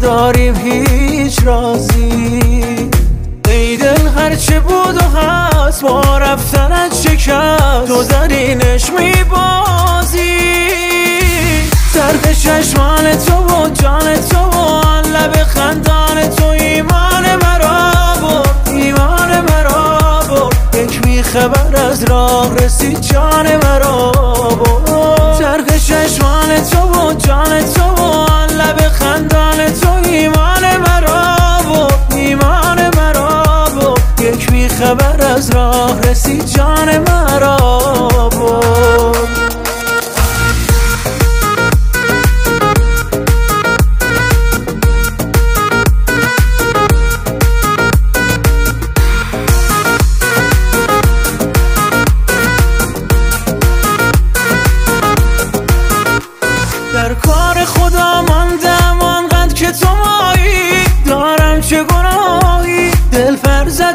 نداریم هیچ رازی. ای دل هرچه بود و هست با رفتنت شکست تو درینش میبازی. درد چشمان تو و جان تو و لب خندان تو ایمان مرا بود ایمان مرا بود یک میخبر از راه رسید جان مرا بود درد چشمان تو و جان تو و لب خندان میخبر از راه رسید جان مرا بود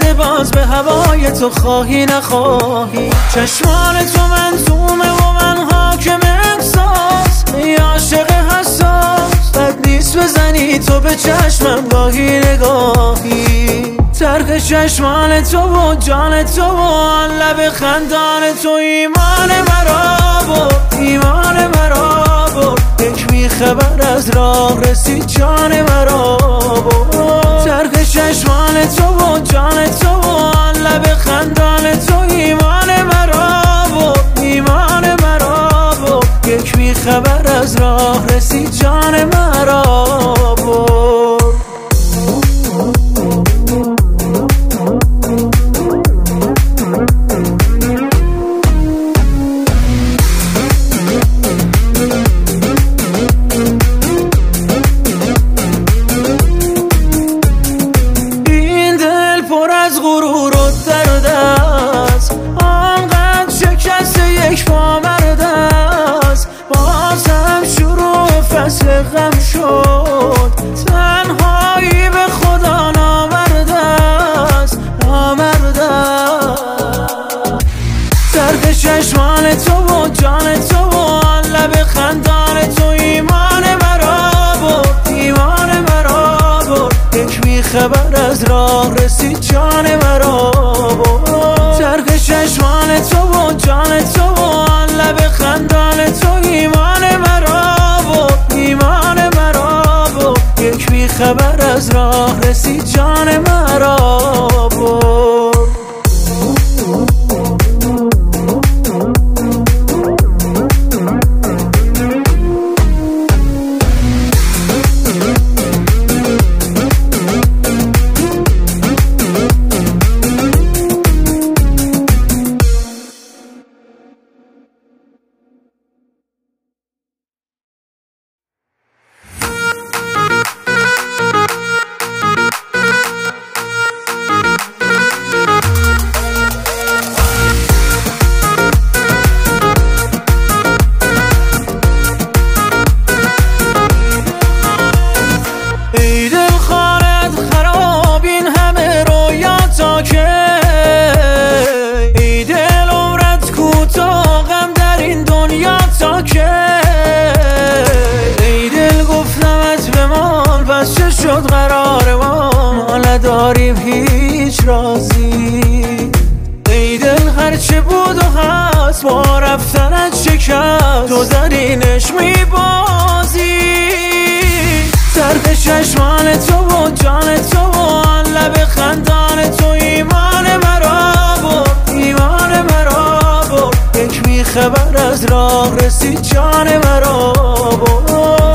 زده باز به هوای تو خواهی نخواهی. چشمان تو منظومه و من حاکم احساس. ای عاشق حساس بد نیست بزنی تو به چشمم گاهی نگاهی. ترک چشمان تو و جان تو و لب خندان تو ایمان مرا بود ایمان مرا بود یک میخبر از راه رسید جان مرا ترک چشمان تو و جان تو و لب خندان تو ایمان مرا بود ایمان مرا بود یک میخبر از راه رسید جان مرا رسید جان مرا درد چشمان تو و جان تو و لب خندان تو ایمان مرا بود ایمان مرا بود یک میخبر از راه رسید جان که ای دل گفتمت بمان پس چه شد قرار ما؟ ما نداریم هیچ رازی. ای دل هرچه بود و هست با رفتنت شکست تو درینش میبازی. درد چشمان تو و جان تو میخبر از راه رسید جان مرا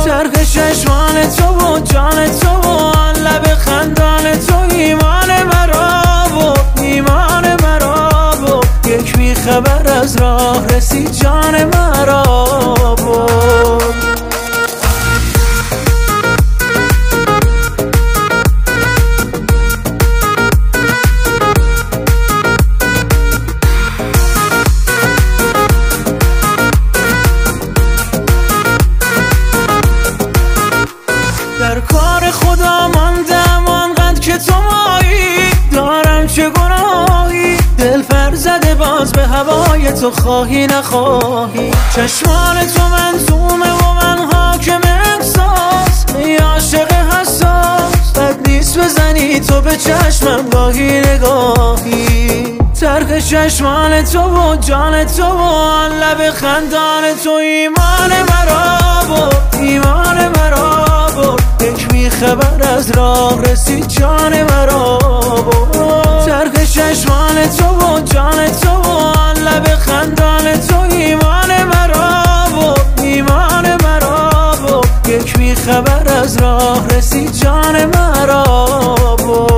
درد چشمان تو و جان تو و لب خندان تو ایمان مرا بود ایمان مرا بود یک میخبر از راه رسید جان مرا باز به هوای تو خواهی نخواهی. چشمان تو منظومه و من حاکم احساس. عاشق حساس بد نیست بزنی تو به چشمم گاهی نگاهی. ترخ چشمان تو و جان تو و لب خندان تو ایمان مرا و ایمان مرا. بود یک می خبر از راه رسید جان مرا بود ترک چشمان تو و جان تو و لب خندان تو ایمان مرا بود ایمان مرا بود یک می خبر از راه رسید جان مرا فصل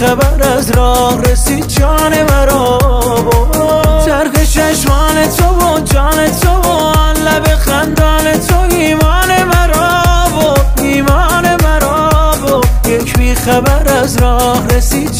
خبر از راه رسید جان مرا ترک چشمان تو و جان تو و لب خندان تو ایمان مرا ایمان مرا بود یک بی خبر از راه رسید